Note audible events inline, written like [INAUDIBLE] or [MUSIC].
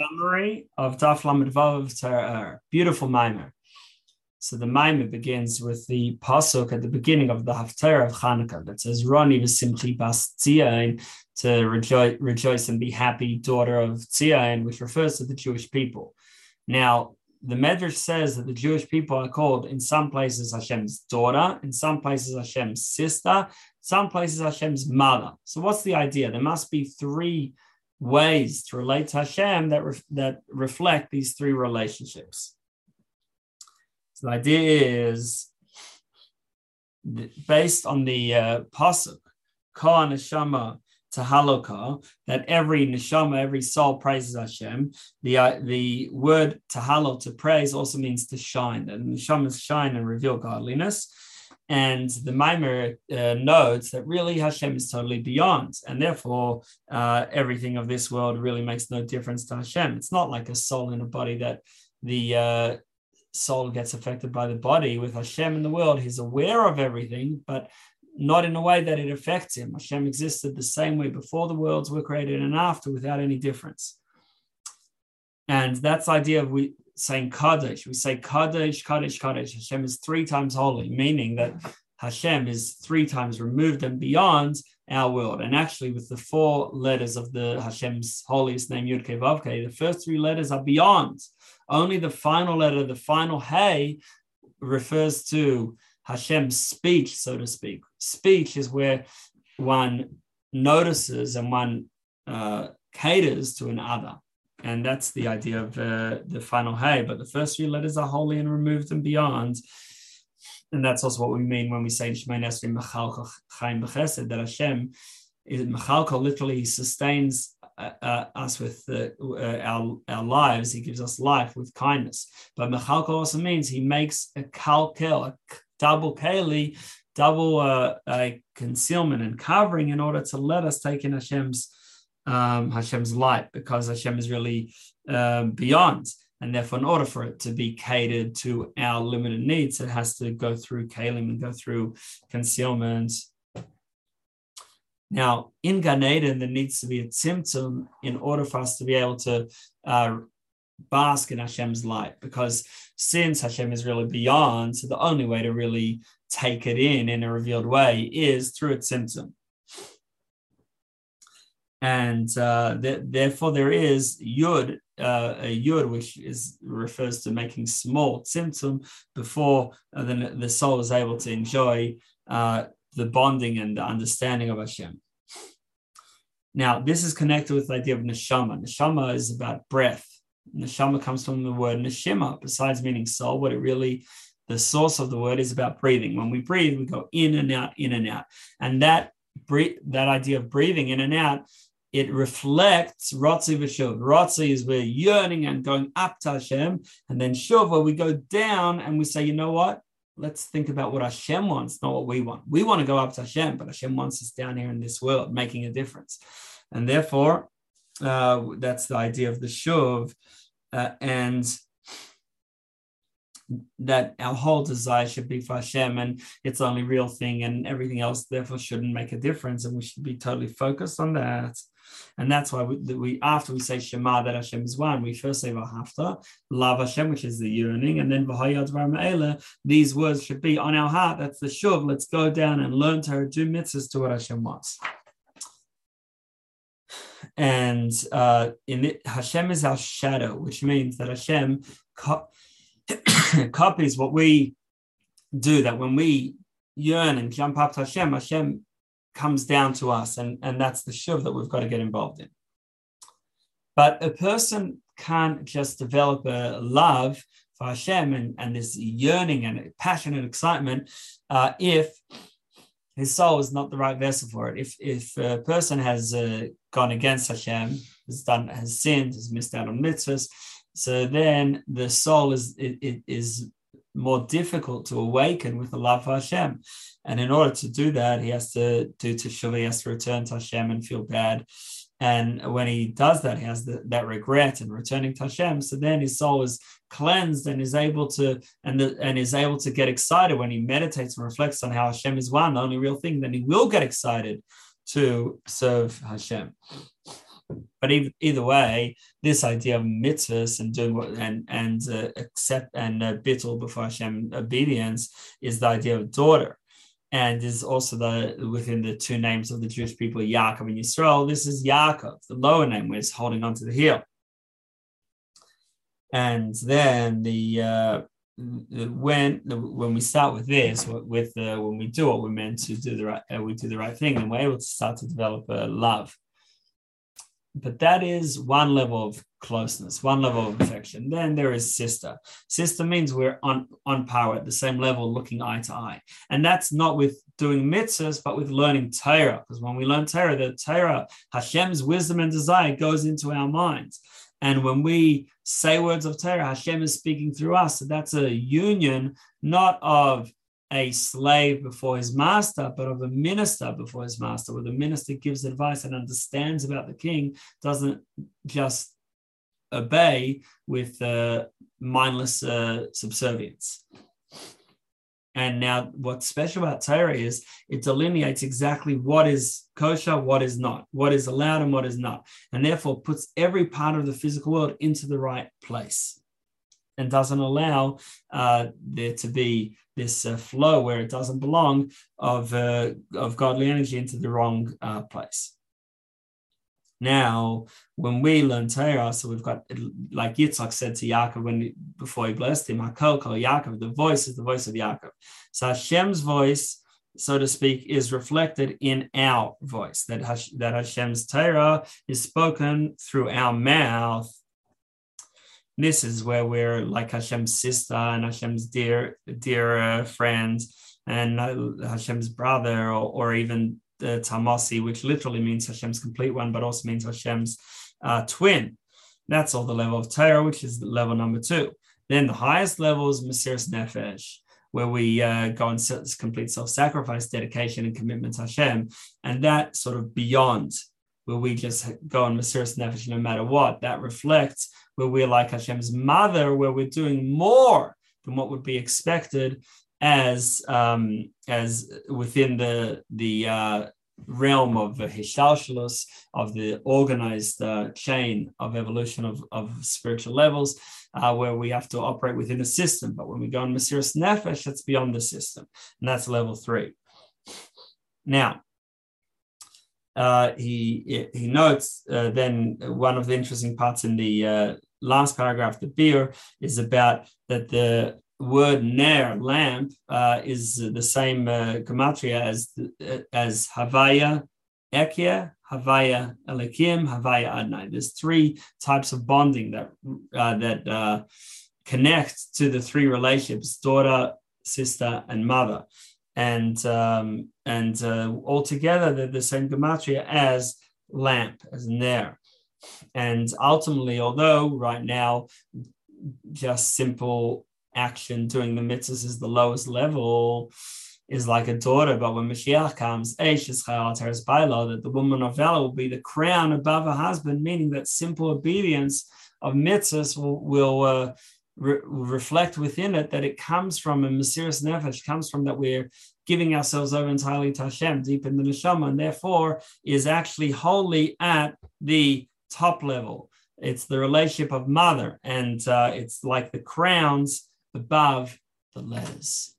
summary of Daf Lamed Vav beautiful mimer. So the mimer begins with the pasuk at the beginning of the Haftarah of Hanukkah that says, "Roni v'simchi bas tzion," to rejoice, rejoice and be happy, daughter of Tzion, which refers to the Jewish people. Now, the Medrash says that the Jewish people are called in some places Hashem's daughter, in some places Hashem's sister, some places Hashem's mother. So, what's the idea? There must be three ways to relate to Hashem that, re- that reflect these three relationships. So the idea is based on the uh, pasuk, Ka neshama tahaloka, that every neshama, every soul praises Hashem. The uh, the word tahalo to praise also means to shine. That neshamas shine and reveal godliness. And the Maimer uh, notes that really Hashem is totally beyond, and therefore uh, everything of this world really makes no difference to Hashem. It's not like a soul in a body that the uh, soul gets affected by the body. With Hashem in the world, he's aware of everything, but not in a way that it affects him. Hashem existed the same way before the worlds were created and after without any difference. And that's the idea of we saying Kadosh. We say Kadosh, Kadosh, Kadosh. Hashem is three times holy, meaning that Hashem is three times removed and beyond our world. And actually, with the four letters of the Hashem's holiest name, Yud Vavke, the first three letters are beyond. Only the final letter, the final Hey, refers to Hashem's speech, so to speak. Speech is where one notices and one uh, caters to another. And that's the idea of uh, the final hey. But the first few letters are holy and removed and beyond. And that's also what we mean when we say that Hashem is Mechalkel literally sustains uh, uh, us with uh, our, our lives. He gives us life with kindness. But Mechalkel also means he makes a kalkel, a double keli, double uh, concealment and covering in order to let us take in Hashem's um, Hashem's light because Hashem is really um, beyond. And therefore, in order for it to be catered to our limited needs, it has to go through kalim and go through concealment. Now, in Gan Eden, there needs to be a tzimtzum in order for us to be able to uh, bask in Hashem's light, because since Hashem is really beyond, so the only way to really take it in in a revealed way is through a tzimtzum and uh, th- therefore there is yud, uh, a yud which is refers to making small tzimtzum before uh, the, the soul is able to enjoy uh, the bonding and the understanding of Hashem. Now, this is connected with the idea of neshama. Neshama is about breath. Neshama comes from the word neshima, besides meaning soul, what it really the source of the word is about breathing. When we breathe, we go in and out, in and out. And that that idea of breathing in and out it reflects Ratzu v'Shuv. Ratzu is we're yearning and going up to Hashem, and then Shuv, where we go down and we say, you know what? Let's think about what Hashem wants, not what we want. We want to go up to Hashem, but Hashem wants us down here in this world, making a difference. And therefore, uh, that's the idea of the Shuv. Uh, and that our whole desire should be for Hashem and it's the only real thing, and everything else therefore shouldn't make a difference. And we should be totally focused on that. And that's why we, we, after we say Shema that Hashem is one, we first say V'ahavta, love Hashem, which is the yearning, and then Vahayad Varma'ela, these words should be on our heart. That's the shuv. Let's go down and learn to do mitzvahs to what Hashem wants. And uh, in it, Hashem is our shadow, which means that Hashem co- [COUGHS] copies what we do. That when we yearn and jump up to Hashem, Hashem comes down to us, and, and that's the shuv that we've got to get involved in. But a person can't just develop a love for Hashem and, and this yearning and passion and excitement uh, if his soul is not the right vessel for it. If if a person has uh, gone against Hashem, has done has sinned, has missed out on mitzvahs, so then the soul is it, it is more difficult to awaken with the love for Hashem. And in order to do that, he has to do teshuvah, he has to return to Hashem and feel bad. And when he does that, he has the, that regret and returning to Hashem. So then his soul is cleansed and is able to and the, and is able to get excited when he meditates and reflects on how Hashem is one, the only real thing. Then he will get excited to serve Hashem. But either, either way, this idea of mitzvahs and doing what and and uh, accept and uh, bittul before Hashem obedience is the idea of daughter, and is also the within the two names of the Jewish people, Yaakov and Yisrael. This is Yaakov, the lower name, where it's holding onto the heel. And then the uh, when when we start with this, with uh, when we do what we're meant to do the right, uh, we do the right thing, and we're able to start to develop a love. But that is one level of closeness, one level of affection. Then there is sister. Sister means we're on on power at the same level, looking eye to eye, and that's not with doing mitzvahs, but with learning Torah. Because when we learn Torah, the Torah, Hashem's wisdom and desire goes into our minds. And when we say words of Torah, Hashem is speaking through us. So that's a union, not of a slave before his master, but of a minister before his master, where the minister gives advice and understands about the king, doesn't just obey with uh, mindless uh, subservience. And now, what's special about Torah is it delineates exactly what is kosher, what is not, what is allowed, and what is not, and therefore puts every part of the physical world into the right place and doesn't allow uh, there to be this uh, flow where it doesn't belong of, uh, of godly energy into the wrong uh, place. Now, when we learn Torah, so we've got like Yitzhak said to Yaakov when before he blessed him, Hakol kol Yaakov, the voice is the voice of Yaakov. So Hashem's voice, so to speak, is reflected in our voice. That Hash, that Hashem's Torah is spoken through our mouth. This is where we're like Hashem's sister and Hashem's dear dear friend and uh, Hashem's brother, or, or even the Tamasi, which literally means Hashem's complete one, but also means Hashem's uh, twin. That's all the level of Torah, which is level number two. Then the highest level is Mesiras Nefesh, where we uh, go and complete self-sacrifice, dedication, and commitment to Hashem, and that sort of beyond where we just go on Mesiras Nefesh no matter what. That reflects where we're like Hashem's mother, where we're doing more than what would be expected as um, as within the the uh, realm of the Hishtalshelus, of the organized uh, chain of evolution of, of spiritual levels, uh, where we have to operate within a system. But when we go on Mesiras Nefesh, that's beyond the system, and that's level three. Now, uh, he he notes uh, then one of the interesting parts in the uh, last paragraph, the beer, is about that the word ner lamp uh, is the same uh, gematria as uh, as Havaya Ekia, Havaya Elokim, Havaya Adonai. There's three types of bonding that that connect to the three relationships: daughter, sister, and mother. And um, and uh, altogether, they're the same gematria as lamp, as ner. And ultimately, although right now just simple action doing the mitzvahs is the lowest level is like a daughter, but when Mashiach comes, that the woman of valor will be the crown above her husband, meaning that simple obedience of mitzvahs will, will uh, re- reflect within it that it comes from a Mesiras Nefesh, comes from that we're giving ourselves over entirely to Hashem, deep in the neshama, and therefore is actually wholly at the top level. It's the relationship of mother, and uh, it's like the crowns above the letters.